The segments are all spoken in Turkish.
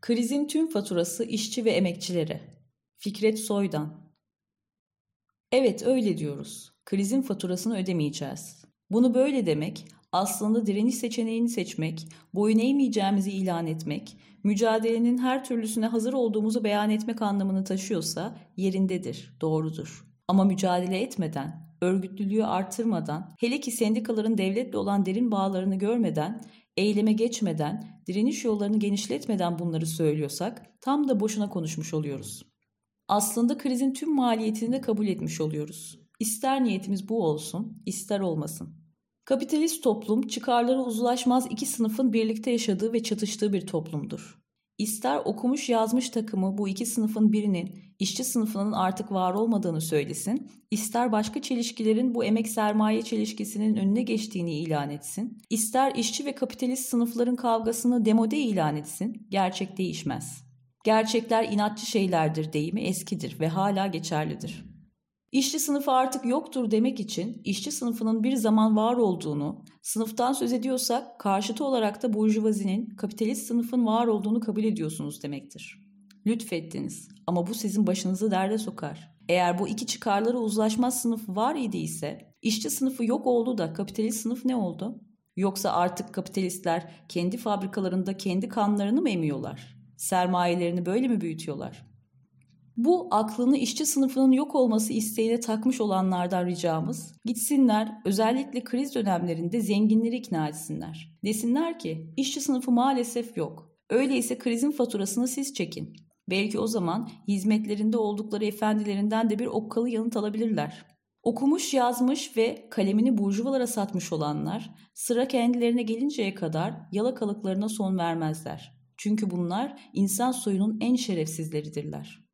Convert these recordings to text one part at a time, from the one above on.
Krizin tüm faturası işçi ve emekçilere. Fikret Soydan Evet öyle diyoruz. Krizin faturasını ödemeyeceğiz. Bunu böyle demek aslında direniş seçeneğini seçmek, boyun eğmeyeceğimizi ilan etmek, mücadelenin her türlüsüne hazır olduğumuzu beyan etmek anlamını taşıyorsa yerindedir, doğrudur. Ama mücadele etmeden, örgütlülüğü artırmadan, hele ki sendikaların devletle olan derin bağlarını görmeden, eyleme geçmeden, direniş yollarını genişletmeden bunları söylüyorsak tam da boşuna konuşmuş oluyoruz. Aslında krizin tüm maliyetini de kabul etmiş oluyoruz. İster niyetimiz bu olsun, ister olmasın. Kapitalist toplum çıkarları uzlaşmaz iki sınıfın birlikte yaşadığı ve çatıştığı bir toplumdur. İster okumuş yazmış takımı bu iki sınıfın birinin işçi sınıfının artık var olmadığını söylesin, ister başka çelişkilerin bu emek sermaye çelişkisinin önüne geçtiğini ilan etsin, ister işçi ve kapitalist sınıfların kavgasını demode ilan etsin, gerçek değişmez. Gerçekler inatçı şeylerdir deyimi eskidir ve hala geçerlidir. İşçi sınıfı artık yoktur demek için işçi sınıfının bir zaman var olduğunu, sınıftan söz ediyorsak karşıtı olarak da burjuvazinin, kapitalist sınıfın var olduğunu kabul ediyorsunuz demektir. Lütfettiniz ama bu sizin başınızı derde sokar. Eğer bu iki çıkarları uzlaşmaz sınıf var idiyse, işçi sınıfı yok oldu da kapitalist sınıf ne oldu? Yoksa artık kapitalistler kendi fabrikalarında kendi kanlarını mı emiyorlar? Sermayelerini böyle mi büyütüyorlar? Bu aklını işçi sınıfının yok olması isteğine takmış olanlardan ricamız gitsinler özellikle kriz dönemlerinde zenginleri ikna etsinler. Desinler ki işçi sınıfı maalesef yok. Öyleyse krizin faturasını siz çekin. Belki o zaman hizmetlerinde oldukları efendilerinden de bir okkalı yanıt alabilirler. Okumuş, yazmış ve kalemini burjuvalara satmış olanlar sıra kendilerine gelinceye kadar yalakalıklarına son vermezler. Çünkü bunlar insan soyunun en şerefsizleridirler.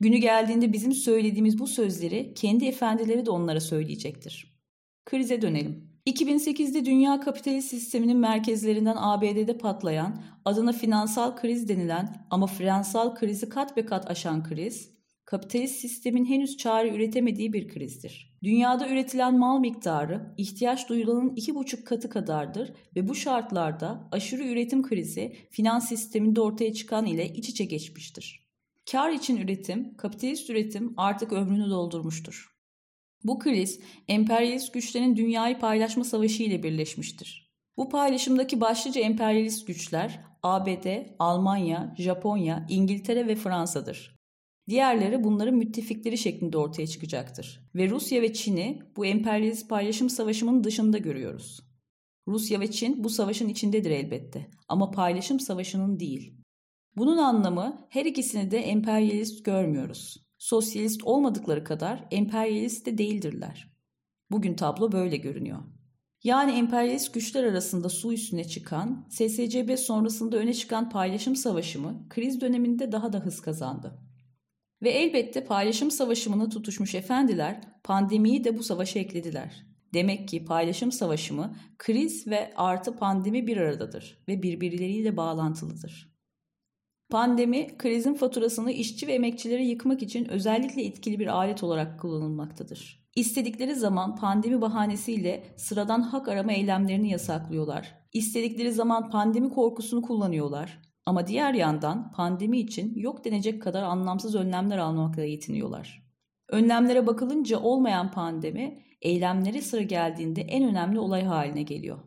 Günü geldiğinde bizim söylediğimiz bu sözleri kendi efendileri de onlara söyleyecektir. Krize dönelim. 2008'de dünya kapitalist sisteminin merkezlerinden ABD'de patlayan, adına finansal kriz denilen ama finansal krizi kat be kat aşan kriz, kapitalist sistemin henüz çare üretemediği bir krizdir. Dünyada üretilen mal miktarı ihtiyaç duyulanın iki buçuk katı kadardır ve bu şartlarda aşırı üretim krizi finans sisteminde ortaya çıkan ile iç içe geçmiştir. Kar için üretim, kapitalist üretim artık ömrünü doldurmuştur. Bu kriz emperyalist güçlerin dünyayı paylaşma savaşı ile birleşmiştir. Bu paylaşımdaki başlıca emperyalist güçler ABD, Almanya, Japonya, İngiltere ve Fransa'dır. Diğerleri bunların müttefikleri şeklinde ortaya çıkacaktır. Ve Rusya ve Çin'i bu emperyalist paylaşım savaşının dışında görüyoruz. Rusya ve Çin bu savaşın içindedir elbette ama paylaşım savaşının değil. Bunun anlamı her ikisini de emperyalist görmüyoruz. Sosyalist olmadıkları kadar emperyalist de değildirler. Bugün tablo böyle görünüyor. Yani emperyalist güçler arasında su üstüne çıkan, SSCB sonrasında öne çıkan paylaşım savaşımı kriz döneminde daha da hız kazandı. Ve elbette paylaşım savaşımını tutuşmuş efendiler pandemiyi de bu savaşa eklediler. Demek ki paylaşım savaşımı kriz ve artı pandemi bir aradadır ve birbirleriyle bağlantılıdır. Pandemi, krizin faturasını işçi ve emekçileri yıkmak için özellikle etkili bir alet olarak kullanılmaktadır. İstedikleri zaman pandemi bahanesiyle sıradan hak arama eylemlerini yasaklıyorlar. İstedikleri zaman pandemi korkusunu kullanıyorlar. Ama diğer yandan pandemi için yok denecek kadar anlamsız önlemler almakla yetiniyorlar. Önlemlere bakılınca olmayan pandemi, eylemlere sıra geldiğinde en önemli olay haline geliyor.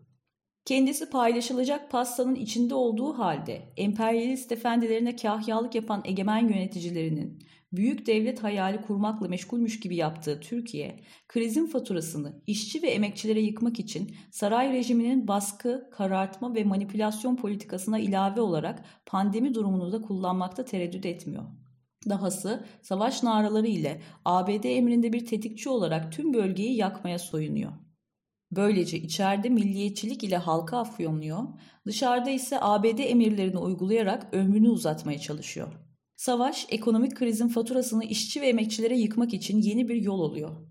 Kendisi paylaşılacak pastanın içinde olduğu halde emperyalist efendilerine kahyalık yapan egemen yöneticilerinin büyük devlet hayali kurmakla meşgulmüş gibi yaptığı Türkiye, krizin faturasını işçi ve emekçilere yıkmak için saray rejiminin baskı, karartma ve manipülasyon politikasına ilave olarak pandemi durumunu da kullanmakta tereddüt etmiyor. Dahası savaş naraları ile ABD emrinde bir tetikçi olarak tüm bölgeyi yakmaya soyunuyor. Böylece içeride milliyetçilik ile halka afyonluyor, dışarıda ise ABD emirlerini uygulayarak ömrünü uzatmaya çalışıyor. Savaş, ekonomik krizin faturasını işçi ve emekçilere yıkmak için yeni bir yol oluyor.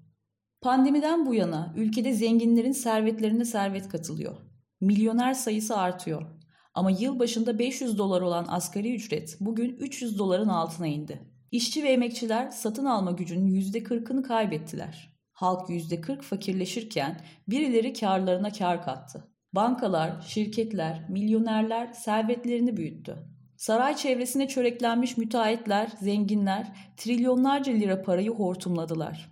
Pandemiden bu yana ülkede zenginlerin servetlerine servet katılıyor. Milyoner sayısı artıyor. Ama yıl başında 500 dolar olan asgari ücret bugün 300 doların altına indi. İşçi ve emekçiler satın alma gücünün %40'ını kaybettiler. Halk %40 fakirleşirken birileri karlarına kar kattı. Bankalar, şirketler, milyonerler servetlerini büyüttü. Saray çevresine çöreklenmiş müteahhitler, zenginler trilyonlarca lira parayı hortumladılar.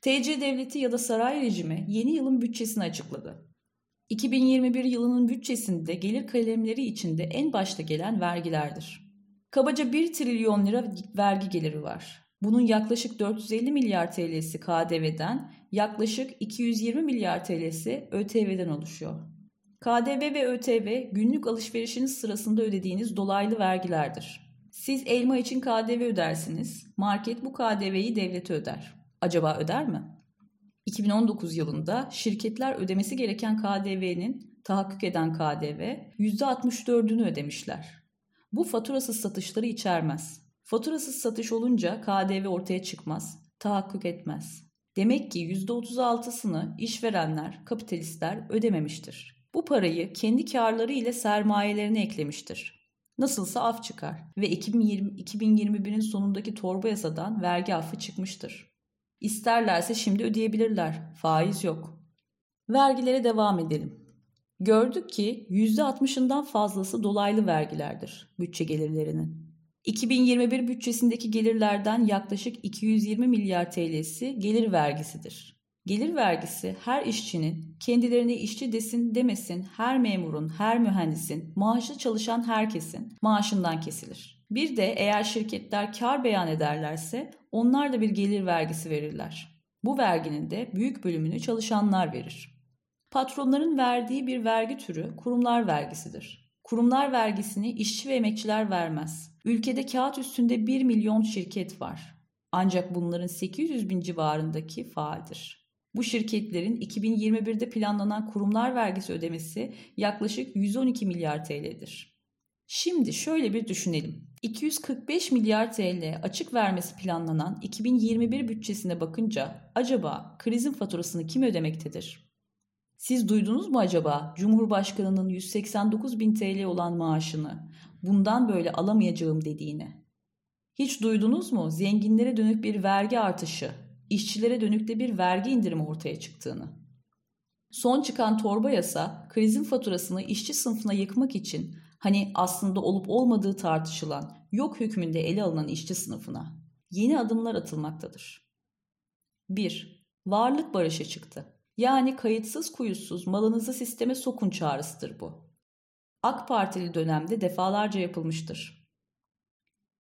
TC devleti ya da saray rejimi yeni yılın bütçesini açıkladı. 2021 yılının bütçesinde gelir kalemleri içinde en başta gelen vergilerdir. Kabaca 1 trilyon lira vergi geliri var. Bunun yaklaşık 450 milyar TL'si KDV'den, yaklaşık 220 milyar TL'si ÖTV'den oluşuyor. KDV ve ÖTV günlük alışverişiniz sırasında ödediğiniz dolaylı vergilerdir. Siz elma için KDV ödersiniz, market bu KDV'yi devlete öder. Acaba öder mi? 2019 yılında şirketler ödemesi gereken KDV'nin tahakkuk eden KDV %64'ünü ödemişler. Bu faturasız satışları içermez. Faturasız satış olunca KDV ortaya çıkmaz, tahakkuk etmez. Demek ki %36'sını işverenler, kapitalistler ödememiştir. Bu parayı kendi karları ile sermayelerine eklemiştir. Nasılsa af çıkar ve 2020, 2021'in sonundaki torba yasadan vergi affı çıkmıştır. İsterlerse şimdi ödeyebilirler. Faiz yok. Vergilere devam edelim. Gördük ki %60'ından fazlası dolaylı vergilerdir bütçe gelirlerinin. 2021 bütçesindeki gelirlerden yaklaşık 220 milyar TL'si gelir vergisidir. Gelir vergisi her işçinin, kendilerine işçi desin demesin her memurun, her mühendisin, maaşlı çalışan herkesin maaşından kesilir. Bir de eğer şirketler kar beyan ederlerse onlar da bir gelir vergisi verirler. Bu verginin de büyük bölümünü çalışanlar verir. Patronların verdiği bir vergi türü kurumlar vergisidir. Kurumlar vergisini işçi ve emekçiler vermez. Ülkede kağıt üstünde 1 milyon şirket var. Ancak bunların 800 bin civarındaki faaldir. Bu şirketlerin 2021'de planlanan kurumlar vergisi ödemesi yaklaşık 112 milyar TL'dir. Şimdi şöyle bir düşünelim. 245 milyar TL açık vermesi planlanan 2021 bütçesine bakınca acaba krizin faturasını kim ödemektedir? Siz duydunuz mu acaba Cumhurbaşkanı'nın 189 bin TL olan maaşını bundan böyle alamayacağım dediğini? Hiç duydunuz mu zenginlere dönük bir vergi artışı, işçilere dönük de bir vergi indirimi ortaya çıktığını? Son çıkan torba yasa krizin faturasını işçi sınıfına yıkmak için hani aslında olup olmadığı tartışılan, yok hükmünde ele alınan işçi sınıfına yeni adımlar atılmaktadır. 1. Varlık barışı çıktı. Yani kayıtsız kuyusuz malınızı sisteme sokun çağrısıdır bu. AK Partili dönemde defalarca yapılmıştır.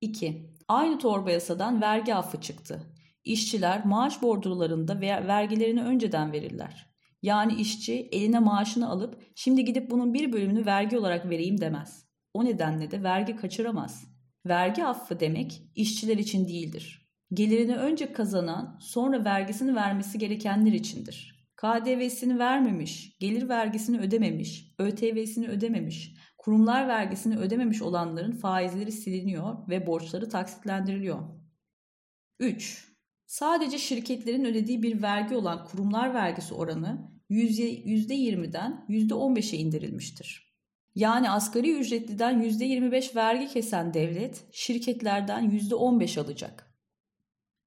2. Aynı torba yasadan vergi affı çıktı. İşçiler maaş bordrolarında vergilerini önceden verirler. Yani işçi eline maaşını alıp şimdi gidip bunun bir bölümünü vergi olarak vereyim demez. O nedenle de vergi kaçıramaz. Vergi affı demek işçiler için değildir. Gelirini önce kazanan sonra vergisini vermesi gerekenler içindir. KDV'sini vermemiş, gelir vergisini ödememiş, ÖTV'sini ödememiş, kurumlar vergisini ödememiş olanların faizleri siliniyor ve borçları taksitlendiriliyor. 3. Sadece şirketlerin ödediği bir vergi olan kurumlar vergisi oranı %20'den %15'e indirilmiştir. Yani asgari ücretliden %25 vergi kesen devlet şirketlerden %15 alacak.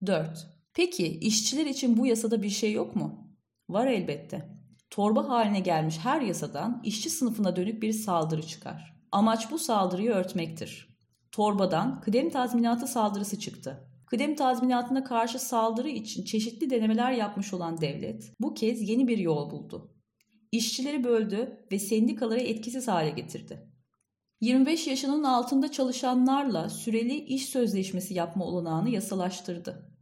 4. Peki işçiler için bu yasada bir şey yok mu? Var elbette. Torba haline gelmiş her yasadan işçi sınıfına dönük bir saldırı çıkar. Amaç bu saldırıyı örtmektir. Torbadan kıdem tazminatı saldırısı çıktı. Kıdem tazminatına karşı saldırı için çeşitli denemeler yapmış olan devlet bu kez yeni bir yol buldu. İşçileri böldü ve sendikaları etkisiz hale getirdi. 25 yaşının altında çalışanlarla süreli iş sözleşmesi yapma olanağını yasalaştırdı.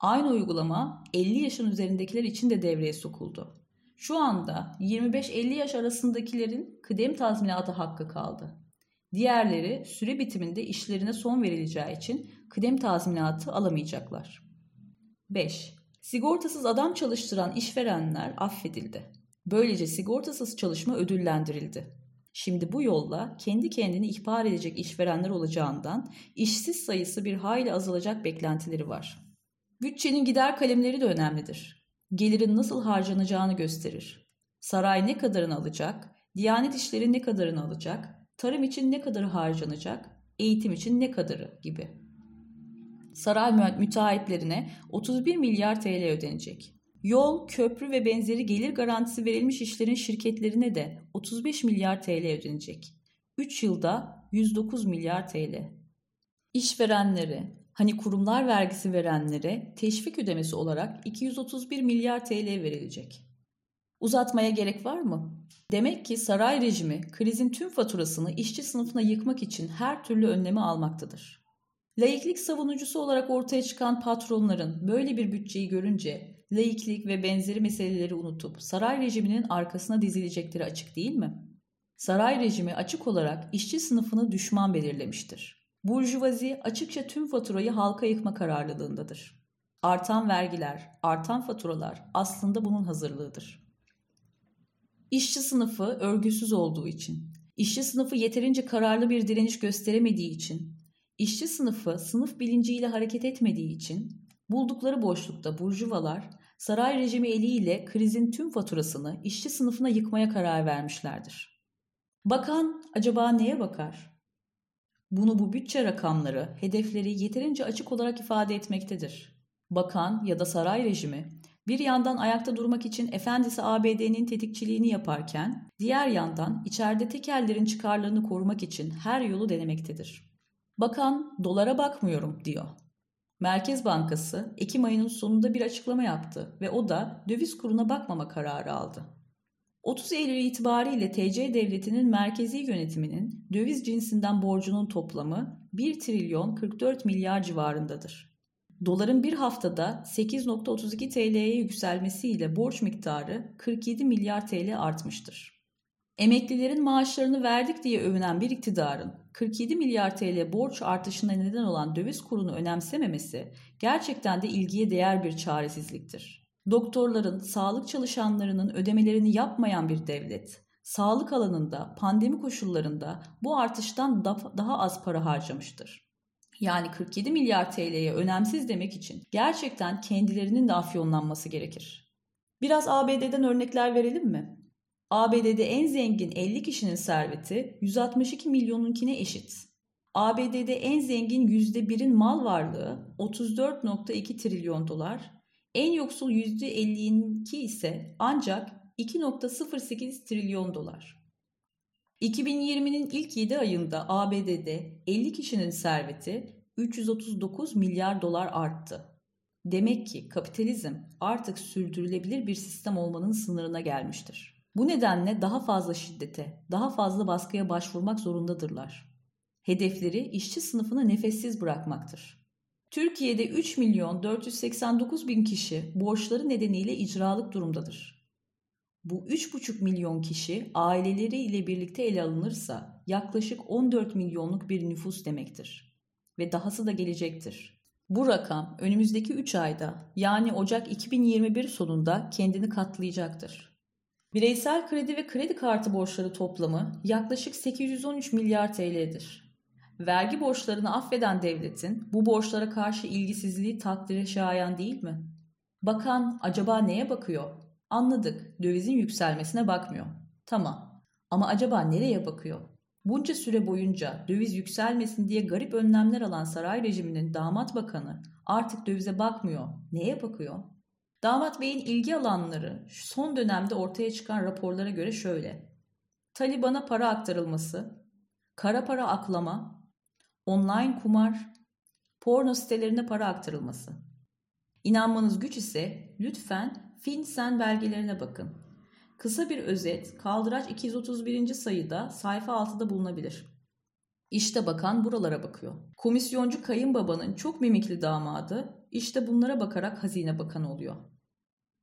Aynı uygulama 50 yaşın üzerindekiler için de devreye sokuldu. Şu anda 25-50 yaş arasındakilerin kıdem tazminatı hakkı kaldı. Diğerleri süre bitiminde işlerine son verileceği için kıdem tazminatı alamayacaklar. 5. Sigortasız adam çalıştıran işverenler affedildi. Böylece sigortasız çalışma ödüllendirildi. Şimdi bu yolla kendi kendini ihbar edecek işverenler olacağından işsiz sayısı bir hayli azalacak beklentileri var. Bütçenin gider kalemleri de önemlidir. Gelirin nasıl harcanacağını gösterir. Saray ne kadarını alacak, Diyanet işleri ne kadarını alacak, tarım için ne kadarı harcanacak, eğitim için ne kadarı gibi. Saray müteahhitlerine 31 milyar TL ödenecek. Yol, köprü ve benzeri gelir garantisi verilmiş işlerin şirketlerine de 35 milyar TL ödenecek. 3 yılda 109 milyar TL. İşverenlere, hani kurumlar vergisi verenlere teşvik ödemesi olarak 231 milyar TL verilecek. Uzatmaya gerek var mı? Demek ki saray rejimi krizin tüm faturasını işçi sınıfına yıkmak için her türlü önlemi almaktadır. Laiklik savunucusu olarak ortaya çıkan patronların böyle bir bütçeyi görünce laiklik ve benzeri meseleleri unutup saray rejiminin arkasına dizilecekleri açık değil mi? Saray rejimi açık olarak işçi sınıfını düşman belirlemiştir. Burjuvazi açıkça tüm faturayı halka yıkma kararlılığındadır. Artan vergiler, artan faturalar aslında bunun hazırlığıdır. İşçi sınıfı örgüsüz olduğu için, işçi sınıfı yeterince kararlı bir direniş gösteremediği için, işçi sınıfı sınıf bilinciyle hareket etmediği için buldukları boşlukta burjuvalar saray rejimi eliyle krizin tüm faturasını işçi sınıfına yıkmaya karar vermişlerdir. Bakan acaba neye bakar? Bunu bu bütçe rakamları, hedefleri yeterince açık olarak ifade etmektedir. Bakan ya da saray rejimi bir yandan ayakta durmak için efendisi ABD'nin tetikçiliğini yaparken, diğer yandan içeride tekellerin çıkarlarını korumak için her yolu denemektedir. Bakan dolara bakmıyorum diyor. Merkez Bankası Ekim ayının sonunda bir açıklama yaptı ve o da döviz kuruna bakmama kararı aldı. 30 Eylül itibariyle TC Devleti'nin merkezi yönetiminin döviz cinsinden borcunun toplamı 1 trilyon 44 milyar civarındadır. Doların bir haftada 8.32 TL'ye yükselmesiyle borç miktarı 47 milyar TL artmıştır. Emeklilerin maaşlarını verdik diye övünen bir iktidarın 47 milyar TL borç artışına neden olan döviz kurunu önemsememesi gerçekten de ilgiye değer bir çaresizliktir. Doktorların, sağlık çalışanlarının ödemelerini yapmayan bir devlet, sağlık alanında, pandemi koşullarında bu artıştan daha az para harcamıştır. Yani 47 milyar TL'ye önemsiz demek için gerçekten kendilerinin de afyonlanması gerekir. Biraz ABD'den örnekler verelim mi? ABD'de en zengin 50 kişinin serveti 162 milyonunkine eşit. ABD'de en zengin %1'in mal varlığı 34.2 trilyon dolar, en yoksul %52 ise ancak 2.08 trilyon dolar. 2020'nin ilk 7 ayında ABD'de 50 kişinin serveti 339 milyar dolar arttı. Demek ki kapitalizm artık sürdürülebilir bir sistem olmanın sınırına gelmiştir. Bu nedenle daha fazla şiddete, daha fazla baskıya başvurmak zorundadırlar. Hedefleri işçi sınıfını nefessiz bırakmaktır. Türkiye'de 3 milyon 489 bin kişi borçları nedeniyle icralık durumdadır. Bu 3,5 milyon kişi aileleri ile birlikte ele alınırsa yaklaşık 14 milyonluk bir nüfus demektir. Ve dahası da gelecektir. Bu rakam önümüzdeki 3 ayda yani Ocak 2021 sonunda kendini katlayacaktır. Bireysel kredi ve kredi kartı borçları toplamı yaklaşık 813 milyar TL'dir. Vergi borçlarını affeden devletin bu borçlara karşı ilgisizliği takdire şayan değil mi? Bakan acaba neye bakıyor? Anladık, dövizin yükselmesine bakmıyor. Tamam. Ama acaba nereye bakıyor? Bunca süre boyunca döviz yükselmesin diye garip önlemler alan saray rejiminin damat bakanı artık dövize bakmıyor. Neye bakıyor? Damat Bey'in ilgi alanları son dönemde ortaya çıkan raporlara göre şöyle. Taliban'a para aktarılması, kara para aklama, online kumar, porno sitelerine para aktarılması. İnanmanız güç ise lütfen FinCEN belgelerine bakın. Kısa bir özet kaldıraç 231. sayıda sayfa 6'da bulunabilir. İşte bakan buralara bakıyor. Komisyoncu kayınbabanın çok mimikli damadı işte bunlara bakarak hazine bakanı oluyor.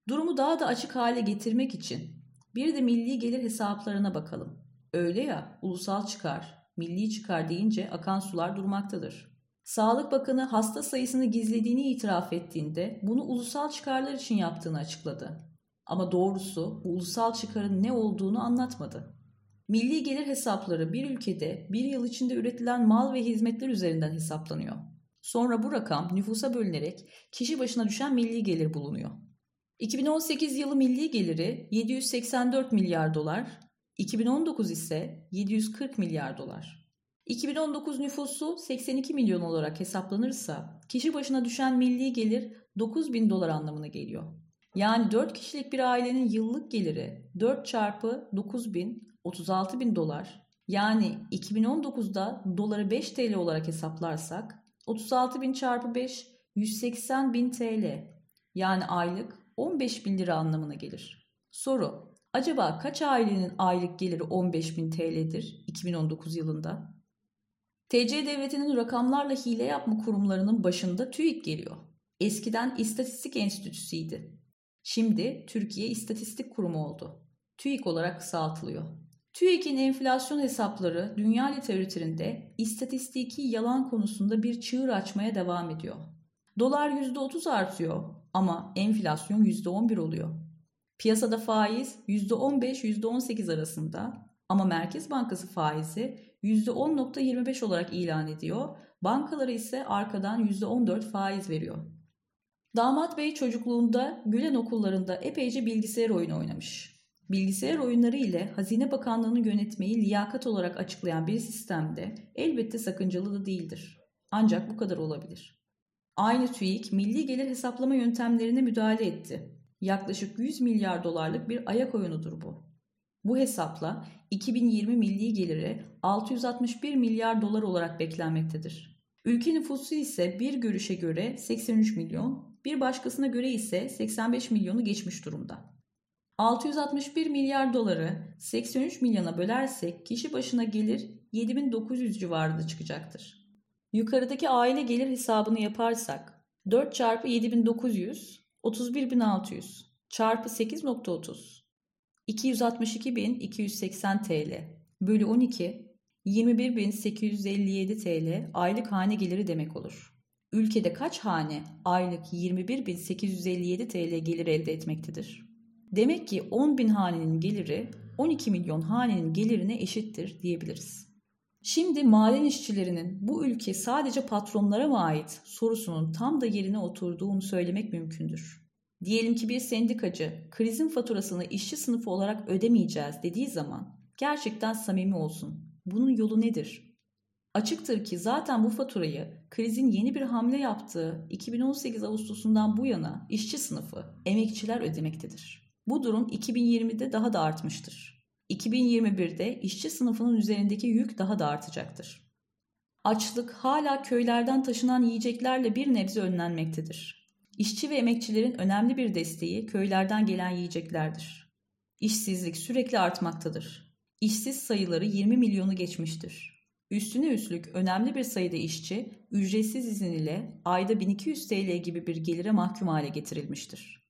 Durumu daha da açık hale getirmek için bir de milli gelir hesaplarına bakalım. Öyle ya ulusal çıkar, milli çıkar deyince akan sular durmaktadır. Sağlık Bakanı hasta sayısını gizlediğini itiraf ettiğinde bunu ulusal çıkarlar için yaptığını açıkladı. Ama doğrusu bu ulusal çıkarın ne olduğunu anlatmadı. Milli gelir hesapları bir ülkede bir yıl içinde üretilen mal ve hizmetler üzerinden hesaplanıyor. Sonra bu rakam nüfusa bölünerek kişi başına düşen milli gelir bulunuyor. 2018 yılı milli geliri 784 milyar dolar, 2019 ise 740 milyar dolar. 2019 nüfusu 82 milyon olarak hesaplanırsa kişi başına düşen milli gelir 9 bin dolar anlamına geliyor. Yani 4 kişilik bir ailenin yıllık geliri 4 çarpı 9 bin 36 bin dolar Yani 2019'da doları 5 TL olarak hesaplarsak 36 bin çarpı 5 180 bin TL yani aylık 15 bin lira anlamına gelir. Soru Acaba kaç ailenin aylık geliri 15 bin TL'dir 2019 yılında? TC Devleti'nin rakamlarla hile yapma kurumlarının başında TÜİK geliyor. Eskiden İstatistik Enstitüsü'ydi. Şimdi Türkiye İstatistik Kurumu oldu. TÜİK olarak kısaltılıyor. TÜİK'in enflasyon hesapları dünya literatüründe istatistiki yalan konusunda bir çığır açmaya devam ediyor. Dolar %30 artıyor ama enflasyon %11 oluyor. Piyasada faiz %15-%18 arasında ama Merkez Bankası faizi %10.25 olarak ilan ediyor. Bankaları ise arkadan %14 faiz veriyor. Damat Bey çocukluğunda Gülen okullarında epeyce bilgisayar oyunu oynamış. Bilgisayar oyunları ile Hazine Bakanlığı'nı yönetmeyi liyakat olarak açıklayan bir sistemde elbette sakıncalı da değildir. Ancak bu kadar olabilir. Aynı TÜİK milli gelir hesaplama yöntemlerine müdahale etti. Yaklaşık 100 milyar dolarlık bir ayak oyunudur bu. Bu hesapla 2020 milli geliri 661 milyar dolar olarak beklenmektedir. Ülke nüfusu ise bir görüşe göre 83 milyon, bir başkasına göre ise 85 milyonu geçmiş durumda. 661 milyar doları 83 milyona bölersek kişi başına gelir 7900 civarında çıkacaktır. Yukarıdaki aile gelir hesabını yaparsak 4 çarpı 7900 31600 çarpı 8.30 262.280 TL bölü 12 21.857 TL aylık hane geliri demek olur. Ülkede kaç hane aylık 21.857 TL gelir elde etmektedir? Demek ki 10.000 hanenin geliri 12 milyon hanenin gelirine eşittir diyebiliriz. Şimdi maden işçilerinin bu ülke sadece patronlara mı ait sorusunun tam da yerine oturduğunu söylemek mümkündür. Diyelim ki bir sendikacı krizin faturasını işçi sınıfı olarak ödemeyeceğiz dediği zaman gerçekten samimi olsun. Bunun yolu nedir? Açıktır ki zaten bu faturayı krizin yeni bir hamle yaptığı 2018 Ağustos'undan bu yana işçi sınıfı, emekçiler ödemektedir. Bu durum 2020'de daha da artmıştır. 2021'de işçi sınıfının üzerindeki yük daha da artacaktır. Açlık hala köylerden taşınan yiyeceklerle bir nebze önlenmektedir. İşçi ve emekçilerin önemli bir desteği köylerden gelen yiyeceklerdir. İşsizlik sürekli artmaktadır. İşsiz sayıları 20 milyonu geçmiştir. Üstüne üstlük önemli bir sayıda işçi ücretsiz izin ile ayda 1200 TL gibi bir gelire mahkum hale getirilmiştir.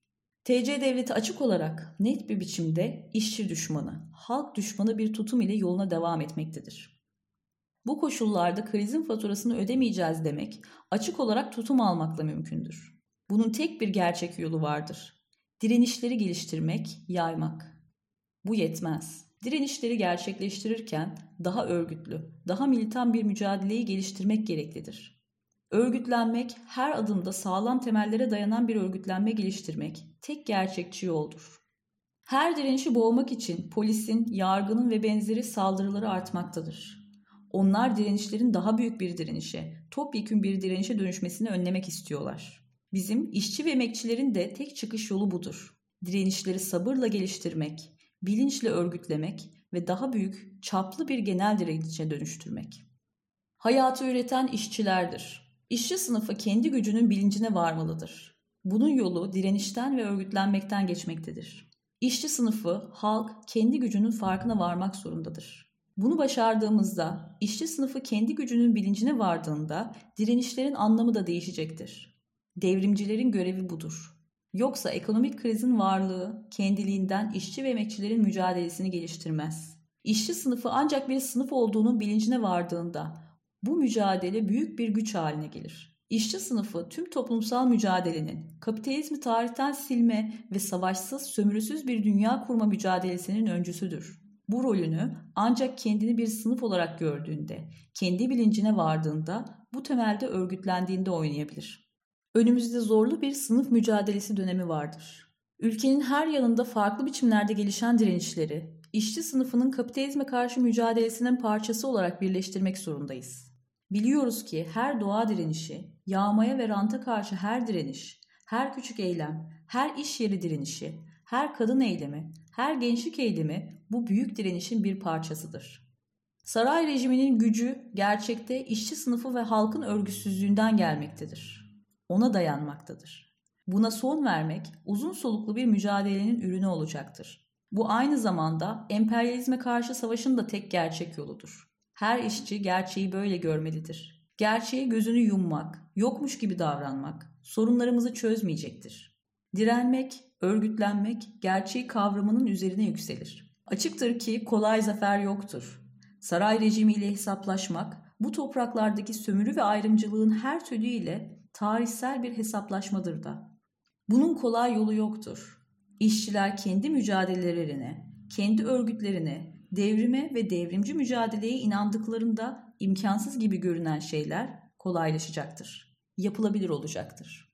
TC devleti açık olarak net bir biçimde işçi düşmanı, halk düşmanı bir tutum ile yoluna devam etmektedir. Bu koşullarda krizin faturasını ödemeyeceğiz demek açık olarak tutum almakla mümkündür. Bunun tek bir gerçek yolu vardır. Direnişleri geliştirmek, yaymak. Bu yetmez. Direnişleri gerçekleştirirken daha örgütlü, daha militan bir mücadeleyi geliştirmek gereklidir. Örgütlenmek, her adımda sağlam temellere dayanan bir örgütlenme geliştirmek tek gerçekçi yoldur. Her direnişi boğmak için polisin, yargının ve benzeri saldırıları artmaktadır. Onlar direnişlerin daha büyük bir direnişe, topyekün bir direnişe dönüşmesini önlemek istiyorlar. Bizim işçi ve emekçilerin de tek çıkış yolu budur. Direnişleri sabırla geliştirmek, bilinçle örgütlemek ve daha büyük, çaplı bir genel direnişe dönüştürmek. Hayatı üreten işçilerdir. İşçi sınıfı kendi gücünün bilincine varmalıdır. Bunun yolu direnişten ve örgütlenmekten geçmektedir. İşçi sınıfı, halk kendi gücünün farkına varmak zorundadır. Bunu başardığımızda, işçi sınıfı kendi gücünün bilincine vardığında direnişlerin anlamı da değişecektir. Devrimcilerin görevi budur. Yoksa ekonomik krizin varlığı kendiliğinden işçi ve emekçilerin mücadelesini geliştirmez. İşçi sınıfı ancak bir sınıf olduğunun bilincine vardığında bu mücadele büyük bir güç haline gelir. İşçi sınıfı tüm toplumsal mücadelenin, kapitalizmi tarihten silme ve savaşsız, sömürüsüz bir dünya kurma mücadelesinin öncüsüdür. Bu rolünü ancak kendini bir sınıf olarak gördüğünde, kendi bilincine vardığında, bu temelde örgütlendiğinde oynayabilir. Önümüzde zorlu bir sınıf mücadelesi dönemi vardır. Ülkenin her yanında farklı biçimlerde gelişen direnişleri, işçi sınıfının kapitalizme karşı mücadelesinin parçası olarak birleştirmek zorundayız. Biliyoruz ki her doğa direnişi, yağmaya ve ranta karşı her direniş, her küçük eylem, her iş yeri direnişi, her kadın eylemi, her gençlik eylemi bu büyük direnişin bir parçasıdır. Saray rejiminin gücü gerçekte işçi sınıfı ve halkın örgüsüzlüğünden gelmektedir. Ona dayanmaktadır. Buna son vermek uzun soluklu bir mücadelenin ürünü olacaktır. Bu aynı zamanda emperyalizme karşı savaşın da tek gerçek yoludur. Her işçi gerçeği böyle görmelidir. Gerçeğe gözünü yummak, yokmuş gibi davranmak sorunlarımızı çözmeyecektir. Direnmek, örgütlenmek gerçeği kavramının üzerine yükselir. Açıktır ki kolay zafer yoktur. Saray rejimiyle hesaplaşmak bu topraklardaki sömürü ve ayrımcılığın her türüyle tarihsel bir hesaplaşmadır da. Bunun kolay yolu yoktur. İşçiler kendi mücadelelerine, kendi örgütlerine, devrime ve devrimci mücadeleye inandıklarında imkansız gibi görünen şeyler kolaylaşacaktır. Yapılabilir olacaktır.